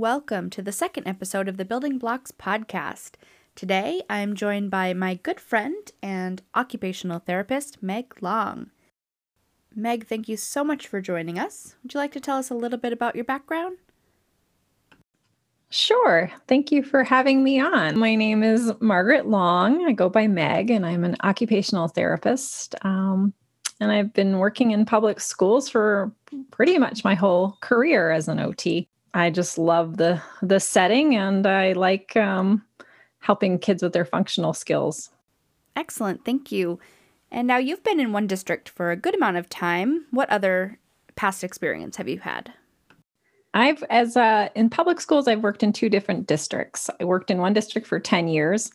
welcome to the second episode of the Building Blocks podcast. Today, I'm joined by my good friend and occupational therapist, Meg Long. Meg, thank you so much for joining us. Would you like to tell us a little bit about your background? Sure. Thank you for having me on. My name is Margaret Long. I go by Meg, and I'm an occupational therapist. Um, and I've been working in public schools for pretty much my whole career as an OT. I just love the the setting, and I like um, helping kids with their functional skills. Excellent. Thank you. And now you've been in one district for a good amount of time. What other past experience have you had? I've, as uh, in public schools, I've worked in two different districts. I worked in one district for 10 years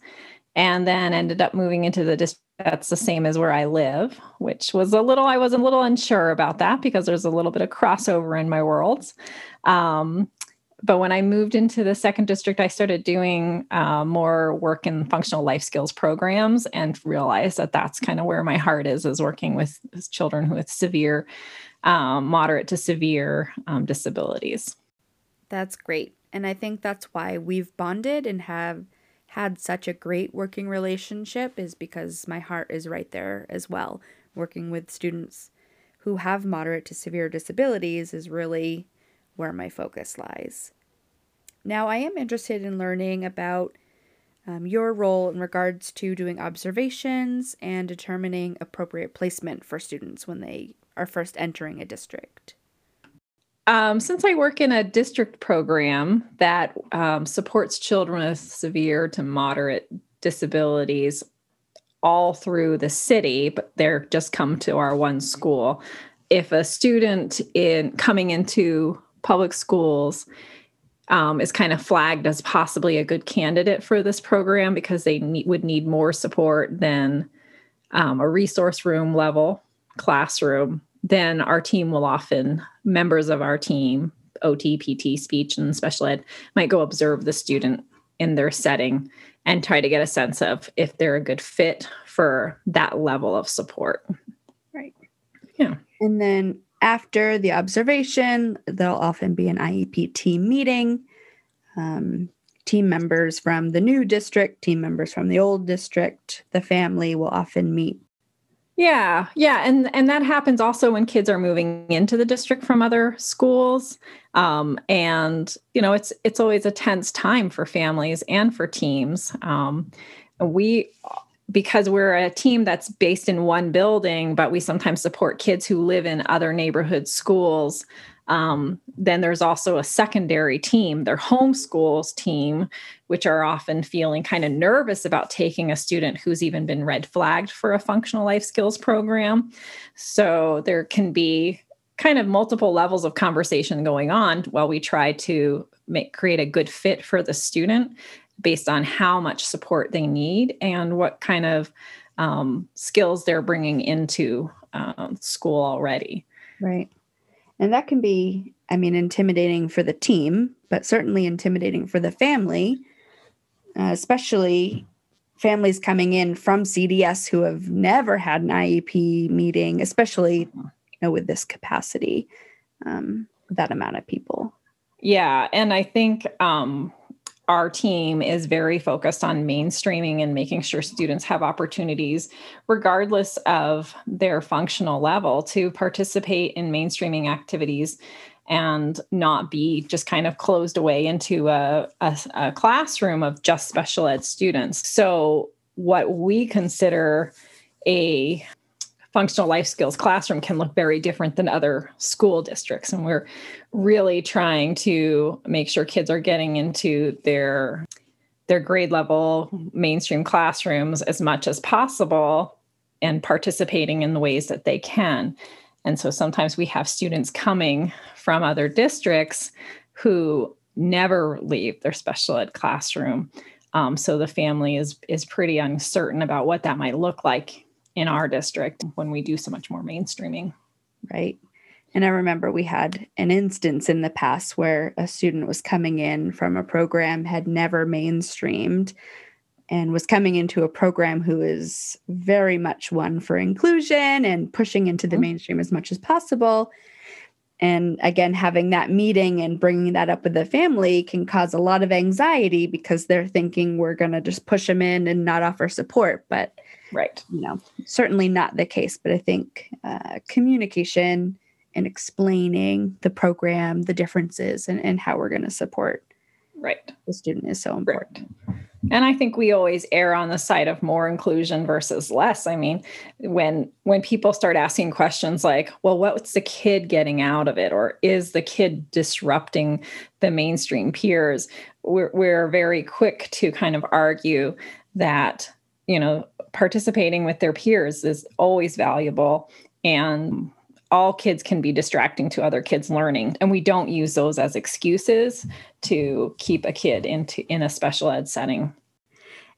and then ended up moving into the district that's the same as where I live, which was a little, I was a little unsure about that because there's a little bit of crossover in my worlds. Um, but when I moved into the second district, I started doing uh, more work in functional life skills programs and realized that that's kind of where my heart is, is working with, children with severe, um, moderate to severe um, disabilities. That's great. And I think that's why we've bonded and have had such a great working relationship is because my heart is right there as well. Working with students who have moderate to severe disabilities is really where my focus lies. Now, I am interested in learning about um, your role in regards to doing observations and determining appropriate placement for students when they are first entering a district. Um, since I work in a district program that um, supports children with severe to moderate disabilities all through the city, but they're just come to our one school. If a student in coming into public schools um, is kind of flagged as possibly a good candidate for this program because they need, would need more support than um, a resource room level classroom, then our team will often, members of our team, OT, PT, speech, and special ed, might go observe the student in their setting and try to get a sense of if they're a good fit for that level of support. Right. Yeah. And then after the observation, there'll often be an IEP team meeting. Um, team members from the new district, team members from the old district, the family will often meet. Yeah, yeah, and and that happens also when kids are moving into the district from other schools, um, and you know it's it's always a tense time for families and for teams. Um, we because we're a team that's based in one building, but we sometimes support kids who live in other neighborhood schools. Um, then there's also a secondary team, their homeschools team, which are often feeling kind of nervous about taking a student who's even been red flagged for a functional life skills program. So there can be kind of multiple levels of conversation going on while we try to make create a good fit for the student based on how much support they need and what kind of um, skills they're bringing into um, school already. Right. And that can be, I mean, intimidating for the team, but certainly intimidating for the family, uh, especially families coming in from CDS who have never had an IEP meeting, especially you know, with this capacity, um, that amount of people. Yeah. And I think um, our team is very focused on mainstreaming and making sure students have opportunities, regardless of their functional level, to participate in mainstreaming activities and not be just kind of closed away into a, a, a classroom of just special ed students. So, what we consider a functional life skills classroom can look very different than other school districts. And we're really trying to make sure kids are getting into their their grade level mainstream classrooms as much as possible and participating in the ways that they can. And so sometimes we have students coming from other districts who never leave their special ed classroom. Um, so the family is is pretty uncertain about what that might look like in our district when we do so much more mainstreaming. Right. And I remember we had an instance in the past where a student was coming in from a program, had never mainstreamed, and was coming into a program who is very much one for inclusion and pushing into the mm-hmm. mainstream as much as possible. And again, having that meeting and bringing that up with the family can cause a lot of anxiety because they're thinking we're going to just push them in and not offer support. But, right. You know, certainly not the case. But I think uh, communication and explaining the program, the differences, and, and how we're going to support right the student is so important. Right. And I think we always err on the side of more inclusion versus less. I mean, when when people start asking questions like, well, what's the kid getting out of it? Or is the kid disrupting the mainstream peers? We're, we're very quick to kind of argue that, you know, participating with their peers is always valuable and all kids can be distracting to other kids learning and we don't use those as excuses to keep a kid into in a special ed setting.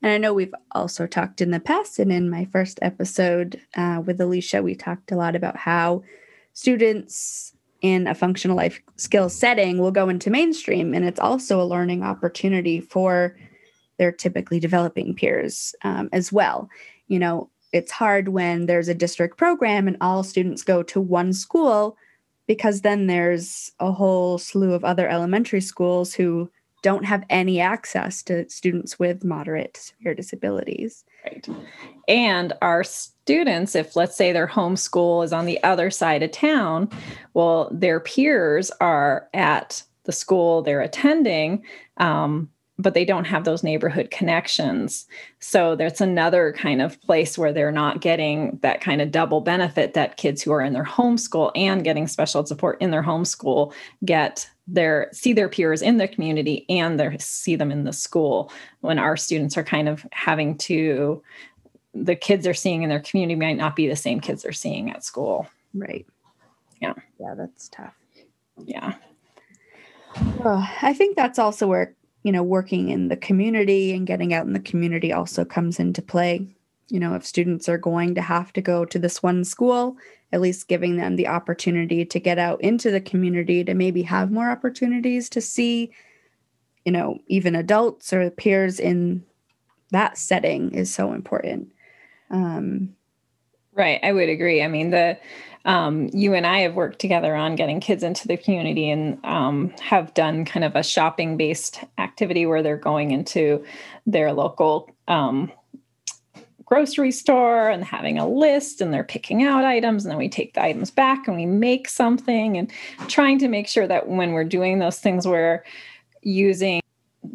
And i know we've also talked in the past and in my first episode uh, with alicia we talked a lot about how students in a functional life skills setting will go into mainstream and it's also a learning opportunity for their typically developing peers um, as well you know it's hard when there's a district program and all students go to one school because then there's a whole slew of other elementary schools who don't have any access to students with moderate severe disabilities. Right. And our students, if let's say their home school is on the other side of town, well, their peers are at the school they're attending. Um, but they don't have those neighborhood connections. So that's another kind of place where they're not getting that kind of double benefit that kids who are in their homeschool and getting special support in their homeschool get their see their peers in the community and their see them in the school when our students are kind of having to the kids they're seeing in their community might not be the same kids they're seeing at school. Right. Yeah. Yeah, that's tough. Yeah. Well, I think that's also where you know, working in the community and getting out in the community also comes into play. You know, if students are going to have to go to this one school, at least giving them the opportunity to get out into the community to maybe have more opportunities to see, you know, even adults or peers in that setting is so important. Um, right. I would agree. I mean, the, um, you and I have worked together on getting kids into the community and um, have done kind of a shopping based activity where they're going into their local um, grocery store and having a list and they're picking out items and then we take the items back and we make something and trying to make sure that when we're doing those things we're using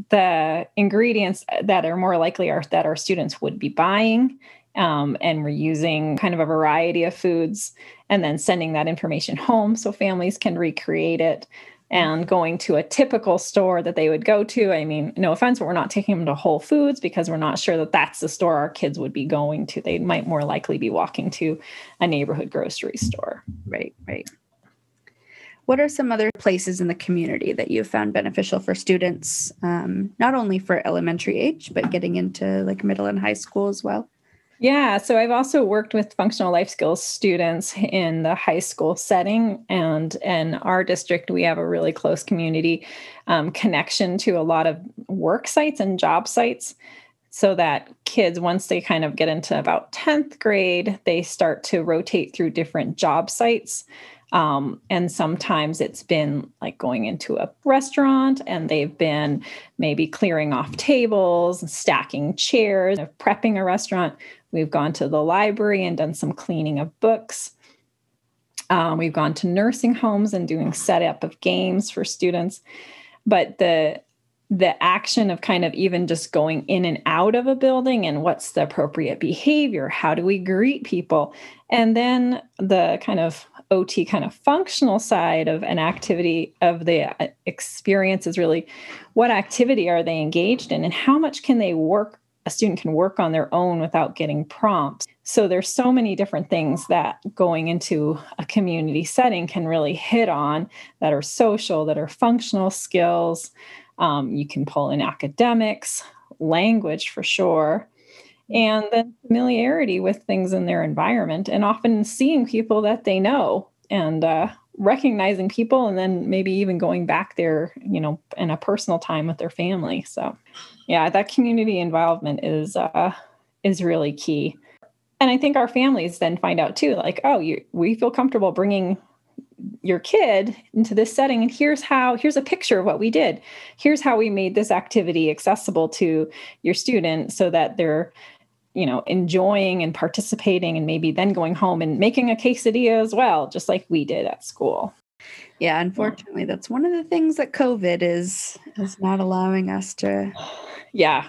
the ingredients that are more likely are that our students would be buying um, and we're using kind of a variety of foods and then sending that information home so families can recreate it and going to a typical store that they would go to. I mean, no offense, but we're not taking them to Whole Foods because we're not sure that that's the store our kids would be going to. They might more likely be walking to a neighborhood grocery store. Right, right. What are some other places in the community that you've found beneficial for students, um, not only for elementary age, but getting into like middle and high school as well? Yeah, so I've also worked with functional life skills students in the high school setting, and in our district, we have a really close community um, connection to a lot of work sites and job sites. So that kids, once they kind of get into about 10th grade, they start to rotate through different job sites. Um, and sometimes it's been like going into a restaurant and they've been maybe clearing off tables, stacking chairs, prepping a restaurant. We've gone to the library and done some cleaning of books. Um, we've gone to nursing homes and doing setup of games for students. But the the action of kind of even just going in and out of a building and what's the appropriate behavior how do we greet people and then the kind of ot kind of functional side of an activity of the uh, experience is really what activity are they engaged in and how much can they work a student can work on their own without getting prompts. So there's so many different things that going into a community setting can really hit on that are social, that are functional skills. Um, you can pull in academics, language for sure, and then familiarity with things in their environment, and often seeing people that they know and uh, recognizing people, and then maybe even going back there, you know, in a personal time with their family. So yeah that community involvement is uh is really key and i think our families then find out too like oh you we feel comfortable bringing your kid into this setting and here's how here's a picture of what we did. Here's how we made this activity accessible to your student so that they're you know enjoying and participating and maybe then going home and making a quesadilla as well just like we did at school. Yeah unfortunately that's one of the things that covid is is not allowing us to yeah.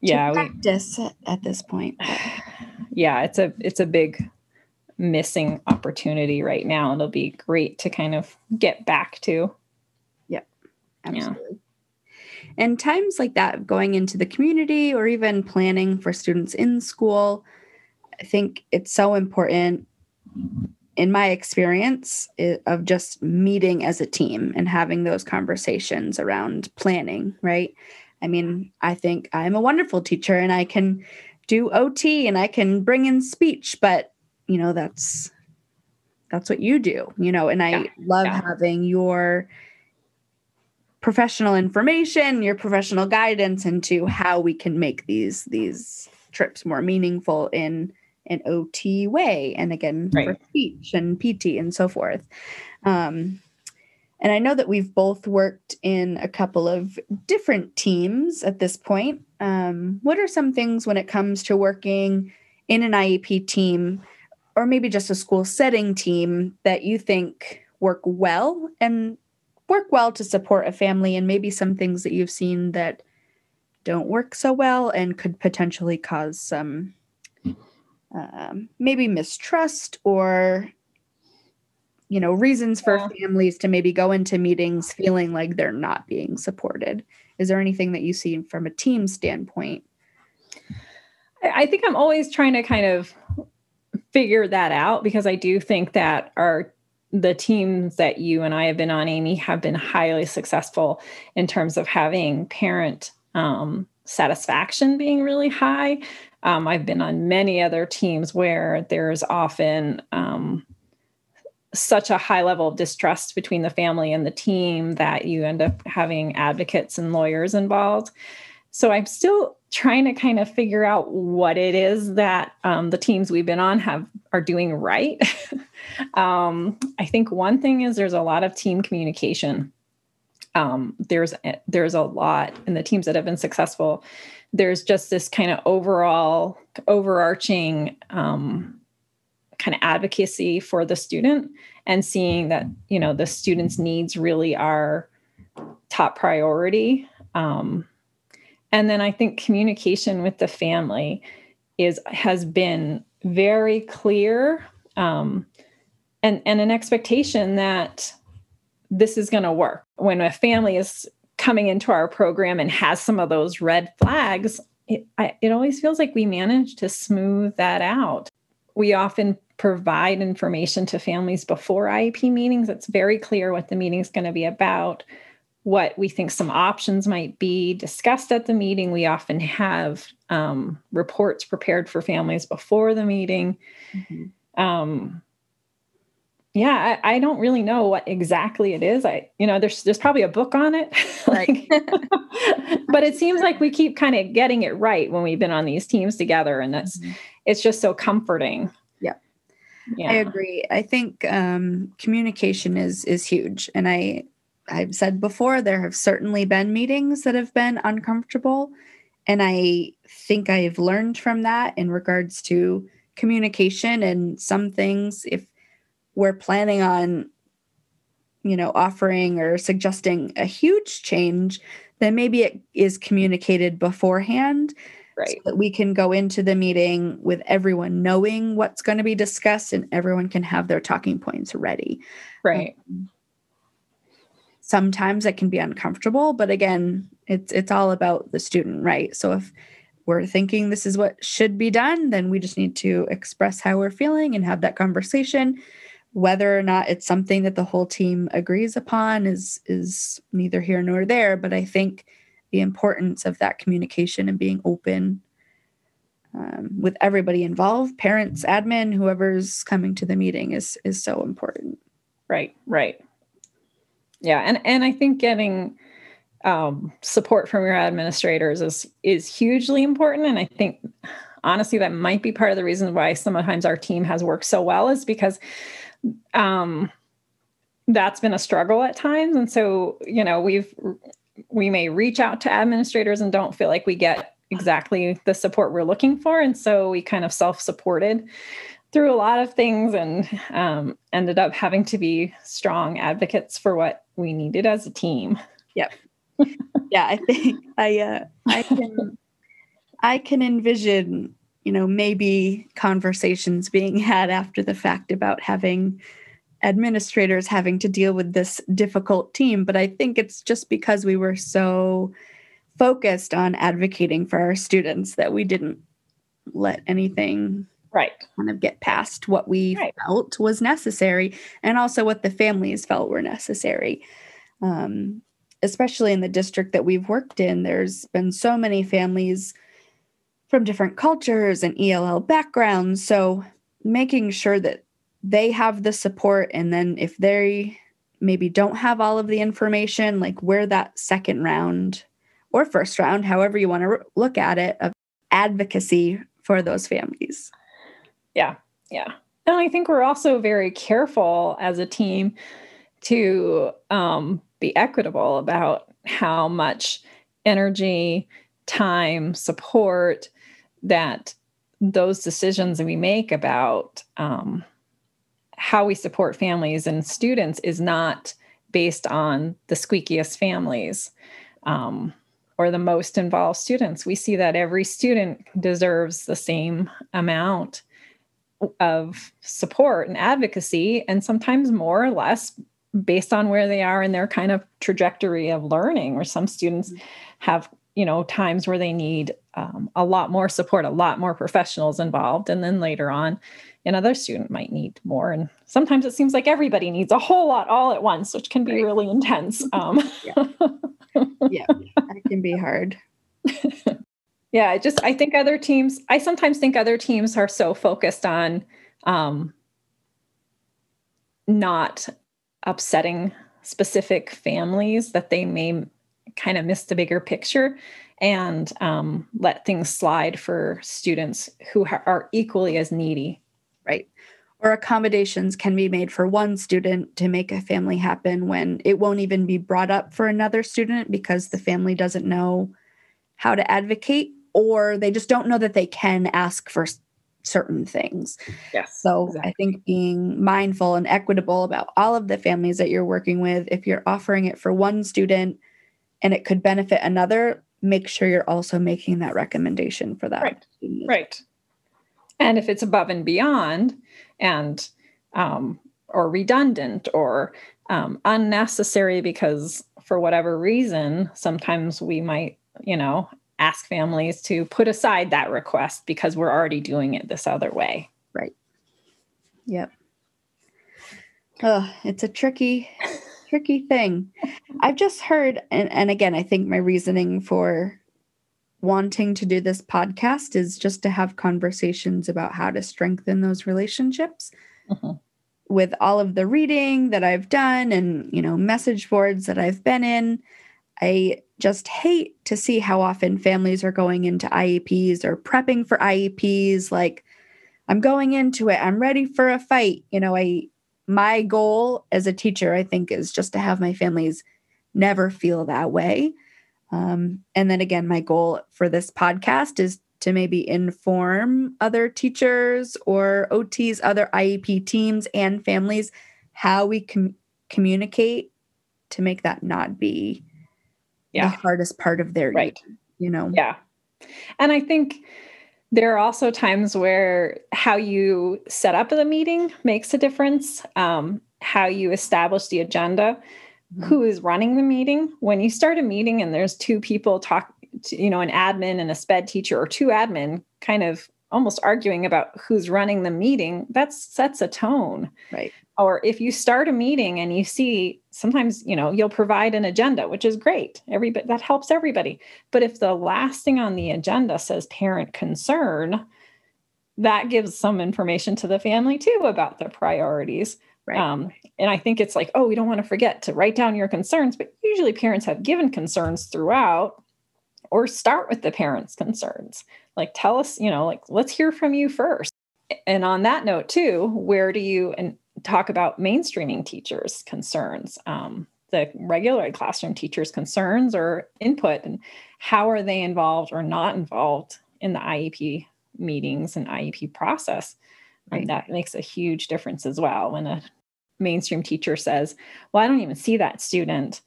yeah practice we, at this point yeah it's a it's a big missing opportunity right now. It'll be great to kind of get back to. Yep. Absolutely. Yeah. And times like that, going into the community or even planning for students in school, I think it's so important in my experience of just meeting as a team and having those conversations around planning, right? I mean, I think I'm a wonderful teacher and I can do OT and I can bring in speech, but you know that's that's what you do you know and i yeah. love yeah. having your professional information your professional guidance into how we can make these these trips more meaningful in an ot way and again right. for speech and pt and so forth um, and i know that we've both worked in a couple of different teams at this point um, what are some things when it comes to working in an iep team or maybe just a school setting team that you think work well and work well to support a family and maybe some things that you've seen that don't work so well and could potentially cause some um, maybe mistrust or you know reasons for yeah. families to maybe go into meetings feeling like they're not being supported is there anything that you see from a team standpoint i think i'm always trying to kind of figure that out because I do think that our the teams that you and I have been on, Amy, have been highly successful in terms of having parent um, satisfaction being really high. Um, I've been on many other teams where there's often um, such a high level of distrust between the family and the team that you end up having advocates and lawyers involved. So I'm still trying to kind of figure out what it is that um, the teams we've been on have are doing right. um, I think one thing is there's a lot of team communication. Um, there's there's a lot in the teams that have been successful. There's just this kind of overall overarching um, kind of advocacy for the student and seeing that you know the student's needs really are top priority. Um, and then I think communication with the family is has been very clear um, and, and an expectation that this is going to work. When a family is coming into our program and has some of those red flags, it, I, it always feels like we manage to smooth that out. We often provide information to families before IEP meetings. It's very clear what the meeting is going to be about what we think some options might be discussed at the meeting. We often have um, reports prepared for families before the meeting. Mm-hmm. Um, yeah, I, I, don't really know what exactly it is. I, you know, there's there's probably a book on it, like, but it seems like we keep kind of getting it right when we've been on these teams together, and that's mm-hmm. it's just so comforting. Yeah. yeah, I agree. I think um, communication is is huge, and I I've said before, there have certainly been meetings that have been uncomfortable. And I think I've learned from that in regards to communication and some things. If we're planning on, you know, offering or suggesting a huge change, then maybe it is communicated beforehand. Right. So that we can go into the meeting with everyone knowing what's going to be discussed and everyone can have their talking points ready. Right. Um, sometimes it can be uncomfortable but again it's it's all about the student right? So if we're thinking this is what should be done then we just need to express how we're feeling and have that conversation. Whether or not it's something that the whole team agrees upon is is neither here nor there but i think the importance of that communication and being open um, with everybody involved parents admin whoever's coming to the meeting is is so important. Right right yeah and and i think getting um, support from your administrators is is hugely important and i think honestly that might be part of the reason why sometimes our team has worked so well is because um, that's been a struggle at times and so you know we've we may reach out to administrators and don't feel like we get exactly the support we're looking for and so we kind of self-supported through a lot of things and um, ended up having to be strong advocates for what we needed as a team. Yep. Yeah i think i uh, i can i can envision you know maybe conversations being had after the fact about having administrators having to deal with this difficult team but i think it's just because we were so focused on advocating for our students that we didn't let anything right. kind of get past what we right. felt was necessary and also what the families felt were necessary. Um, especially in the district that we've worked in there's been so many families from different cultures and ell backgrounds. So making sure that they have the support and then if they maybe don't have all of the information like where that second round or first round however you want to look at it of advocacy for those families yeah yeah and i think we're also very careful as a team to um, be equitable about how much energy time support that those decisions we make about um, how we support families and students is not based on the squeakiest families um, or the most involved students. We see that every student deserves the same amount of support and advocacy, and sometimes more or less based on where they are in their kind of trajectory of learning, or some students mm-hmm. have you know times where they need um, a lot more support a lot more professionals involved and then later on another student might need more and sometimes it seems like everybody needs a whole lot all at once which can be right. really intense um, yeah. yeah that can be hard yeah i just i think other teams i sometimes think other teams are so focused on um, not upsetting specific families that they may kind of miss the bigger picture and um, let things slide for students who are equally as needy. Right. Or accommodations can be made for one student to make a family happen when it won't even be brought up for another student because the family doesn't know how to advocate or they just don't know that they can ask for certain things. Yes. So exactly. I think being mindful and equitable about all of the families that you're working with, if you're offering it for one student, and it could benefit another, make sure you're also making that recommendation for that. Right. Right. And if it's above and beyond and um, or redundant or um, unnecessary because for whatever reason, sometimes we might, you know, ask families to put aside that request because we're already doing it this other way. Right. Yep. Oh, it's a tricky tricky thing. I've just heard, and, and again, I think my reasoning for wanting to do this podcast is just to have conversations about how to strengthen those relationships. Mm-hmm. With all of the reading that I've done and, you know, message boards that I've been in, I just hate to see how often families are going into IEPs or prepping for IEPs like I'm going into it, I'm ready for a fight. You know, I my goal as a teacher, I think, is just to have my families never feel that way. Um, and then again, my goal for this podcast is to maybe inform other teachers or OTs, other IEP teams, and families how we com- communicate to make that not be yeah. the hardest part of their right. Year, you know? Yeah. And I think there are also times where how you set up the meeting makes a difference, um, how you establish the agenda, mm-hmm. who is running the meeting. When you start a meeting and there's two people talk, you know, an admin and a sped teacher or two admin kind of almost arguing about who's running the meeting, that sets a tone. Right or if you start a meeting and you see sometimes you know you'll provide an agenda which is great. Everybody that helps everybody. But if the last thing on the agenda says parent concern that gives some information to the family too about the priorities. Right. um, and i think it's like oh we don't want to forget to write down your concerns but usually parents have given concerns throughout or start with the parents concerns. Like tell us you know like let's hear from you first. And on that note too where do you and talk about mainstreaming teachers' concerns, um, the regular classroom teachers' concerns or input, and how are they involved or not involved in the IEP meetings and IEP process. Right. And that makes a huge difference as well when a mainstream teacher says, Well, I don't even see that student.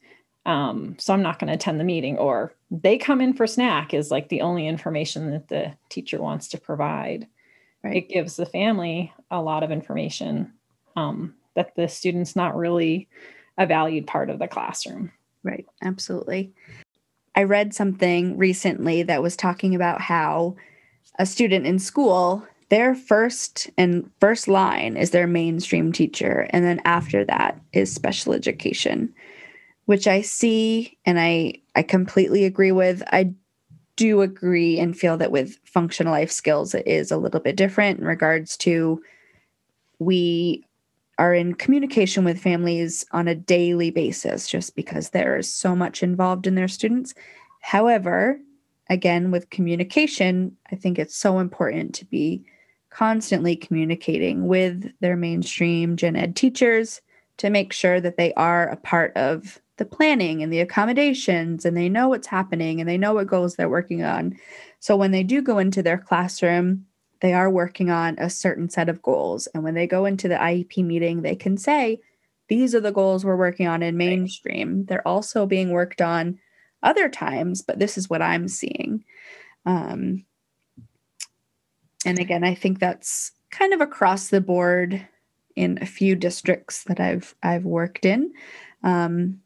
Um, so I'm not going to attend the meeting, or they come in for snack is like the only information that the teacher wants to provide. Right. It gives the family a lot of information um, that the student's not really a valued part of the classroom. Right, absolutely. I read something recently that was talking about how a student in school their first and first line is their mainstream teacher and then after that is special education which i see and i i completely agree with i do agree and feel that with functional life skills it is a little bit different in regards to we are in communication with families on a daily basis just because there is so much involved in their students however again with communication i think it's so important to be constantly communicating with their mainstream gen ed teachers to make sure that they are a part of the planning and the accommodations and they know what's happening and they know what goals they're working on. So when they do go into their classroom, they are working on a certain set of goals. And when they go into the IEP meeting, they can say, these are the goals we're working on in mainstream. They're also being worked on other times, but this is what I'm seeing. Um, and again, I think that's kind of across the board in a few districts that I've I've worked in, um,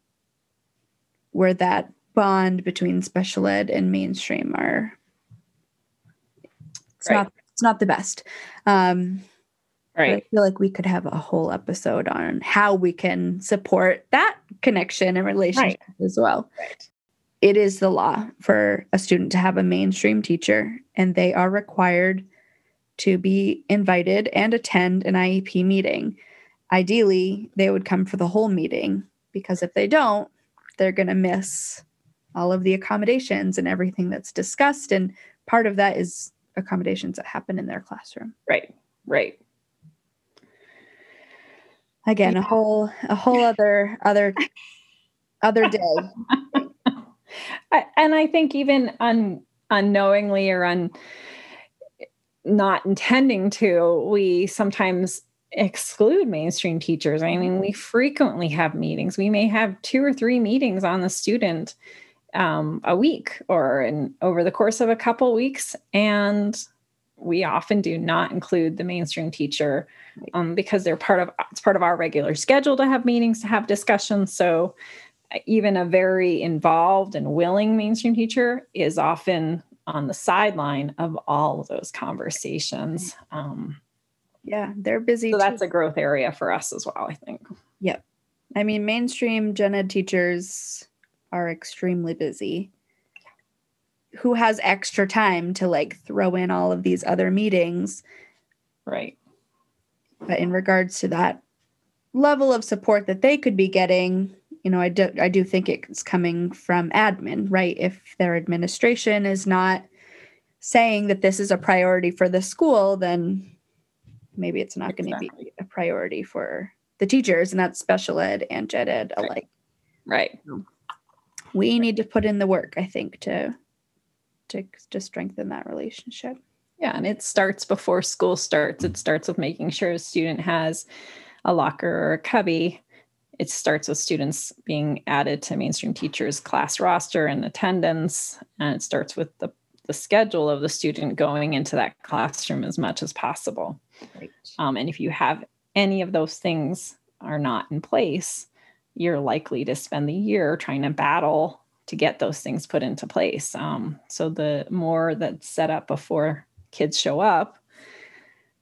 where that bond between special ed and mainstream are it's right. not it's not the best. Um, right. I feel like we could have a whole episode on how we can support that connection and relationship right. as well. Right. It is the law for a student to have a mainstream teacher, and they are required to be invited and attend an IEP meeting. Ideally, they would come for the whole meeting because if they don't, they're going to miss all of the accommodations and everything that's discussed. And part of that is accommodations that happen in their classroom. Right, right. Again, a whole a whole other other other day. and I think even un, unknowingly or un not intending to, we sometimes exclude mainstream teachers. I mean, we frequently have meetings. We may have two or three meetings on the student um, a week or in, over the course of a couple weeks. And we often do not include the mainstream teacher um, because they're part of it's part of our regular schedule to have meetings to have discussions so uh, even a very involved and willing mainstream teacher is often on the sideline of all of those conversations. Um, yeah, they're busy. So too. that's a growth area for us as well, I think. Yep. I mean, mainstream gen ed teachers are extremely busy. Who has extra time to like throw in all of these other meetings? Right. But in regards to that level of support that they could be getting, you know, I do I do think it's coming from admin, right? If their administration is not saying that this is a priority for the school, then maybe it's not exactly. going to be a priority for the teachers, and that's special ed and gen ed alike. Right. We need to put in the work, I think, to to to strengthen that relationship. Yeah, and it starts before school starts. It starts with making sure a student has a locker or a cubby it starts with students being added to mainstream teachers class roster and attendance and it starts with the, the schedule of the student going into that classroom as much as possible right. um, and if you have any of those things are not in place you're likely to spend the year trying to battle to get those things put into place um, so the more that's set up before kids show up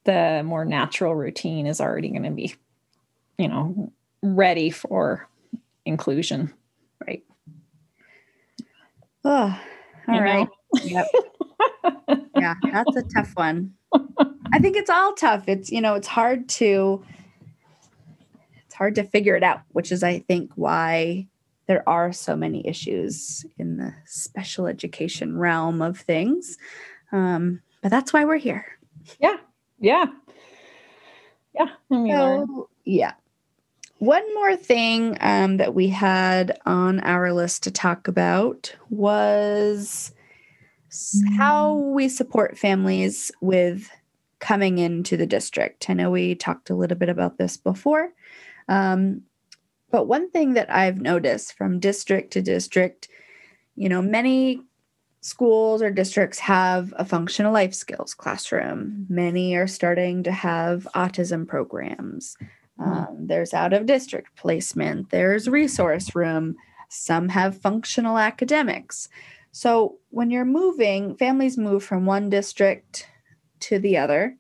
the more natural routine is already going to be you know ready for inclusion. Right. Oh, all you right. Yep. yeah, that's a tough one. I think it's all tough. It's, you know, it's hard to hard to figure it out, which is I think why there are so many issues in the special education realm of things. Um, but that's why we're here. Yeah. Yeah. Yeah. so, Yeah. One more thing um, that we had on our list to talk about was how we support families with coming into the district. I know we talked a little bit about this before, um, but one thing that I've noticed from district to district, you know, many schools or districts have a functional life skills classroom. Many are starting to have autism programs. Hmm. Um, there's out of district placement, there's resource room. Some have functional academics. So when you're moving, families move from one district to the other.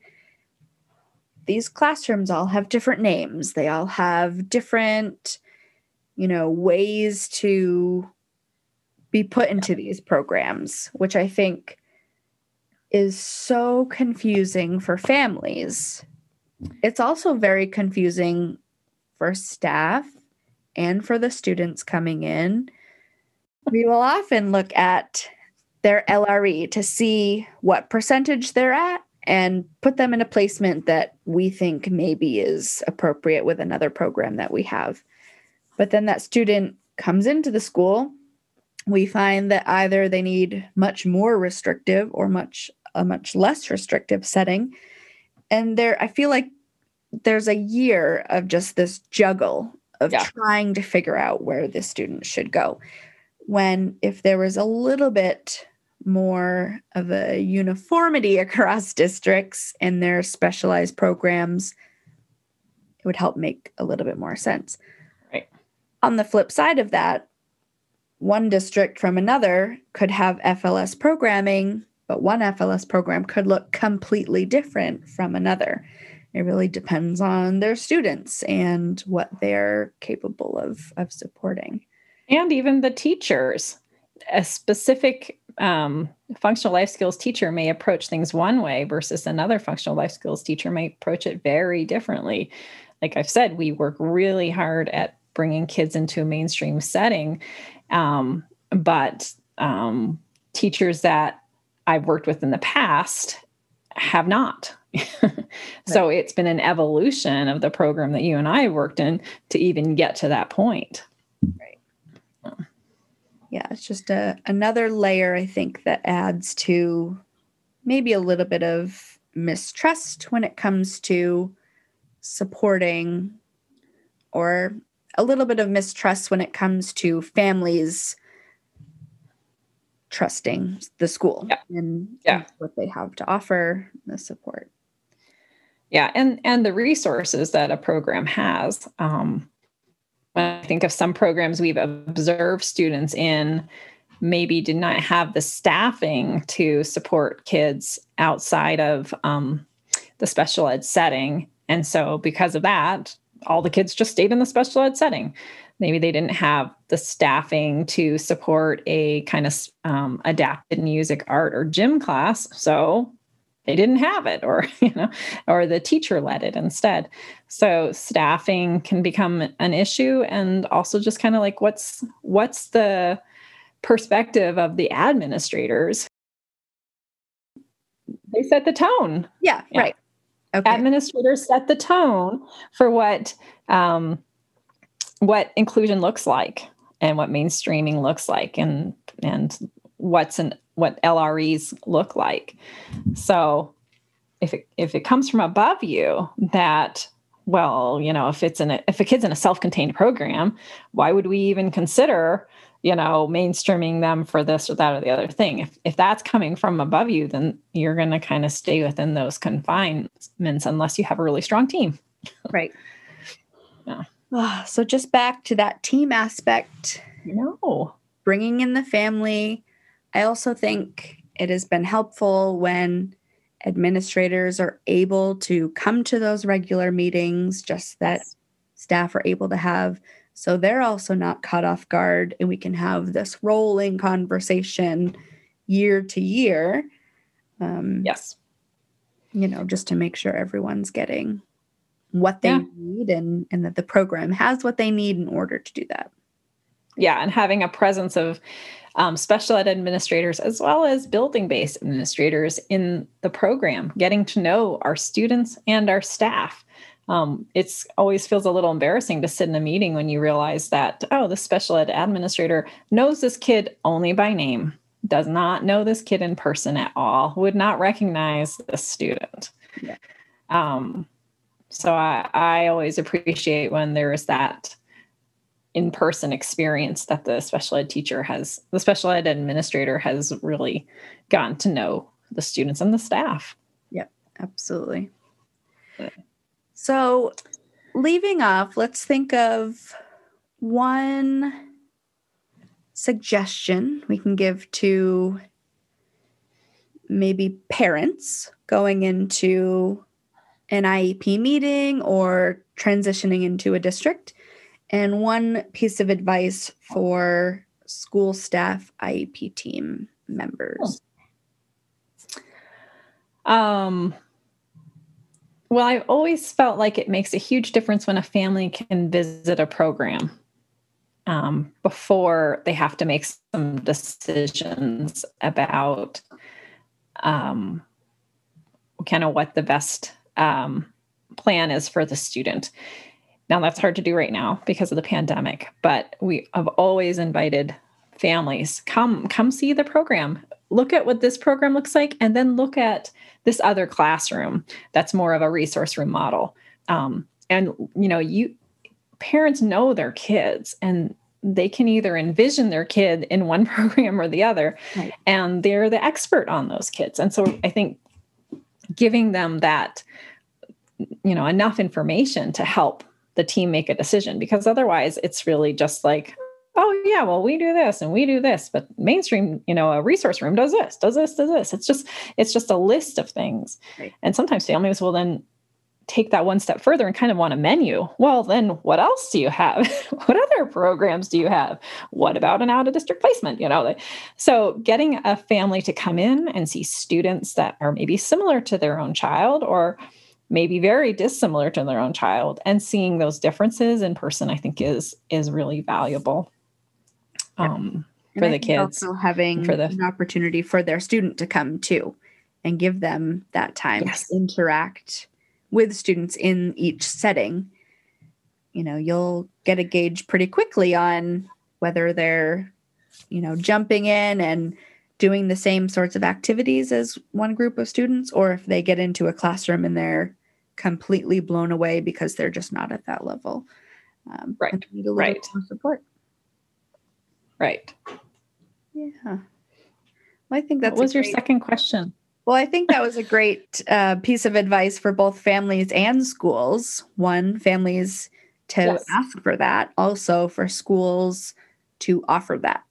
These classrooms all have different names. They all have different, you know, ways to be put into these programs, which I think is so confusing for families. It's also very confusing for staff and for the students coming in we will often look at their LRE to see what percentage they're at and put them in a placement that we think maybe is appropriate with another program that we have. But then that student comes into the school, we find that either they need much more restrictive or much a much less restrictive setting. And there I feel like there's a year of just this juggle of yeah. trying to figure out where this student should go when if there was a little bit more of a uniformity across districts and their specialized programs, it would help make a little bit more sense. Right. On the flip side of that, one district from another could have FLS programming, but one FLS program could look completely different from another. It really depends on their students and what they're capable of, of supporting and even the teachers. A specific um, functional life skills teacher may approach things one way versus another functional life skills teacher may approach it very differently. Like I've said, we work really hard at bringing kids into a mainstream setting, um, but um, teachers that I've worked with in the past have not. so right. it's been an evolution of the program that you and I worked in to even get to that point. Right yeah, it's just a another layer I think that adds to maybe a little bit of mistrust when it comes to supporting or a little bit of mistrust when it comes to families trusting the school yeah. and, yeah. what they have to offer the support yeah and and the resources that a program has um, when I think of some programs we've observed students in, maybe did not have the staffing to support kids outside of um, the special ed setting. And so, because of that, all the kids just stayed in the special ed setting. Maybe they didn't have the staffing to support a kind of um, adapted music, art, or gym class. So they didn't have it or you know or the teacher led it instead so staffing can become an issue and also just kind of like what's what's the perspective of the administrators they set the tone yeah, yeah. right okay. administrators set the tone for what um, what inclusion looks like and what mainstreaming looks like and and what's an what LREs look like. So if it if it comes from above you that well, you know, if it's in a if a kid's in a self-contained program, why would we even consider, you know, mainstreaming them for this or that or the other thing? If if that's coming from above you, then you're going to kind of stay within those confinements unless you have a really strong team. Right. yeah. Ah, so just back to that team aspect. No. Bringing in the family, I also think it has been helpful when administrators are able to come to those regular meetings, just that staff are able to have. So they're also not caught off guard, and we can have this rolling conversation year to year. Um, yes. You know, just to make sure everyone's getting what they yeah. need and, and that the program has what they need in order to do that. Yeah. And having a presence of um, special ed administrators as well as building based administrators in the program, getting to know our students and our staff. um, it's always feels a little embarrassing to sit in a meeting when you realize that oh the special ed administrator knows this kid only by name does not know this kid in person at all would not recognize the student yeah. um, so I, I always appreciate when there is that in-person experience that the special ed teacher has the special ed administrator has really gotten to know the students and the staff. Yep absolutely. So leaving off let's think of one suggestion we can give to maybe parents going into an IEP meeting or transitioning into a district and one piece of advice for school staff IEP team members? Um, well, I've always felt like it makes a huge difference when a family can visit a program um, before they have to make some decisions about um, kind of what the best um, plan is for the student. Now, that's hard to do right now because of the pandemic, but we have always invited families come come see the program. Look at what this program looks like and then look at this other classroom that's more of a resource room model. Um, and you know you parents know their kids and they can either envision their kid in one program or the other right. and they're the expert on those kids. And so i think giving them that you know enough information to help the team make a decision because otherwise it's really just like oh yeah well we do this and we do this but mainstream you know a resource room does this does this does this. It's just it's just a list of things. Right. and sometimes families will then take that one step further and kind of want a menu. Well then what else do you have? What other programs do you have? What about an out of district placement you know? So getting a family to come in and see students that are maybe similar to their own child or maybe very dissimilar to their own child and seeing those differences in person i think is is really valuable um, for the kids also having for the, an opportunity for their student to come too and give them that time yes. to interact with students in each setting you know you'll get a gauge pretty quickly on whether they're you know jumping in and doing the same sorts of activities as one group of students or if they get into a classroom and they're completely blown away because they're just not at that level. Um, right. Right. support. Right. Yeah. Well, I think that was great, your second question. Well, I think that was a great uh, piece of advice for both families and schools. One, families to yes. ask for that, also for schools to offer that,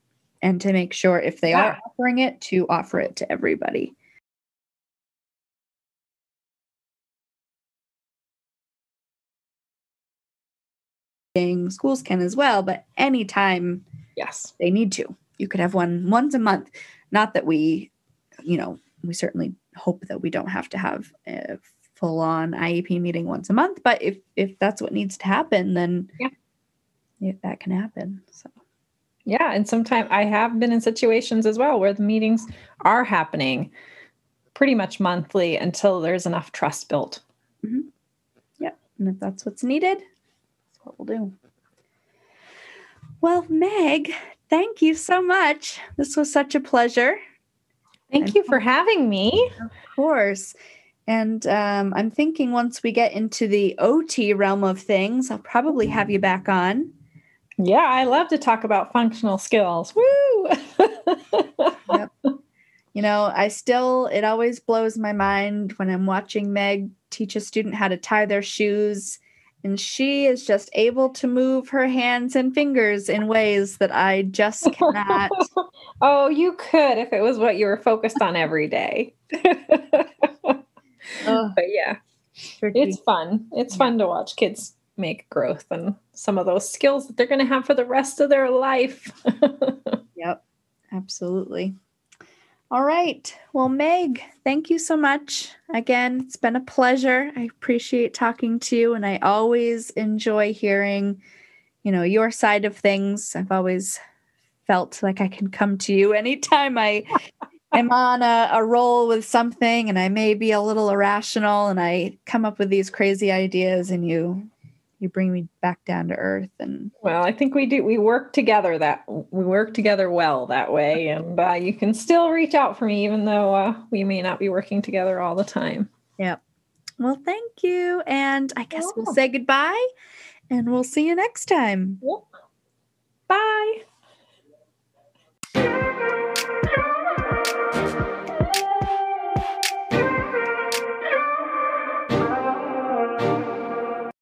and to make sure if they yeah. are offering it, to offer it to everybody. Schools can as well, but anytime yes they need to. You could have one once a month. Not that we, you know, we certainly hope that we don't have to have a full on IEP meeting once a month, but if if that's what needs to happen, then yeah, that can happen. So yeah, and sometimes I have been in situations as well where the meetings are happening pretty much monthly until there's enough trust built. Mm-hmm. Yeah, and if that's what's needed, what we'll do. Well, Meg, thank you so much. This was such a pleasure. Thank and you for having me. Of course. And um, I'm thinking once we get into the OT realm of things, I'll probably have you back on. Yeah, I love to talk about functional skills. Woo! yep. You know, I still, it always blows my mind when I'm watching Meg teach a student how to tie their shoes and she is just able to move her hands and fingers in ways that I just cannot. oh, you could if it was what you were focused on every day. oh, but yeah, it's fun. It's yeah. fun to watch kids make growth and some of those skills that they're going to have for the rest of their life. yep, absolutely. All right. Well, Meg, thank you so much. Again, it's been a pleasure. I appreciate talking to you and I always enjoy hearing, you know, your side of things. I've always felt like I can come to you anytime I I'm on a, a roll with something and I may be a little irrational and I come up with these crazy ideas and you you bring me back down to earth and well i think we do we work together that we work together well that way. And uh, you can still reach out for me even though uh, we may not be working together all the time. Yeah well thank you. And i guess we'll say goodbye and we'll see you next time. Yep. bye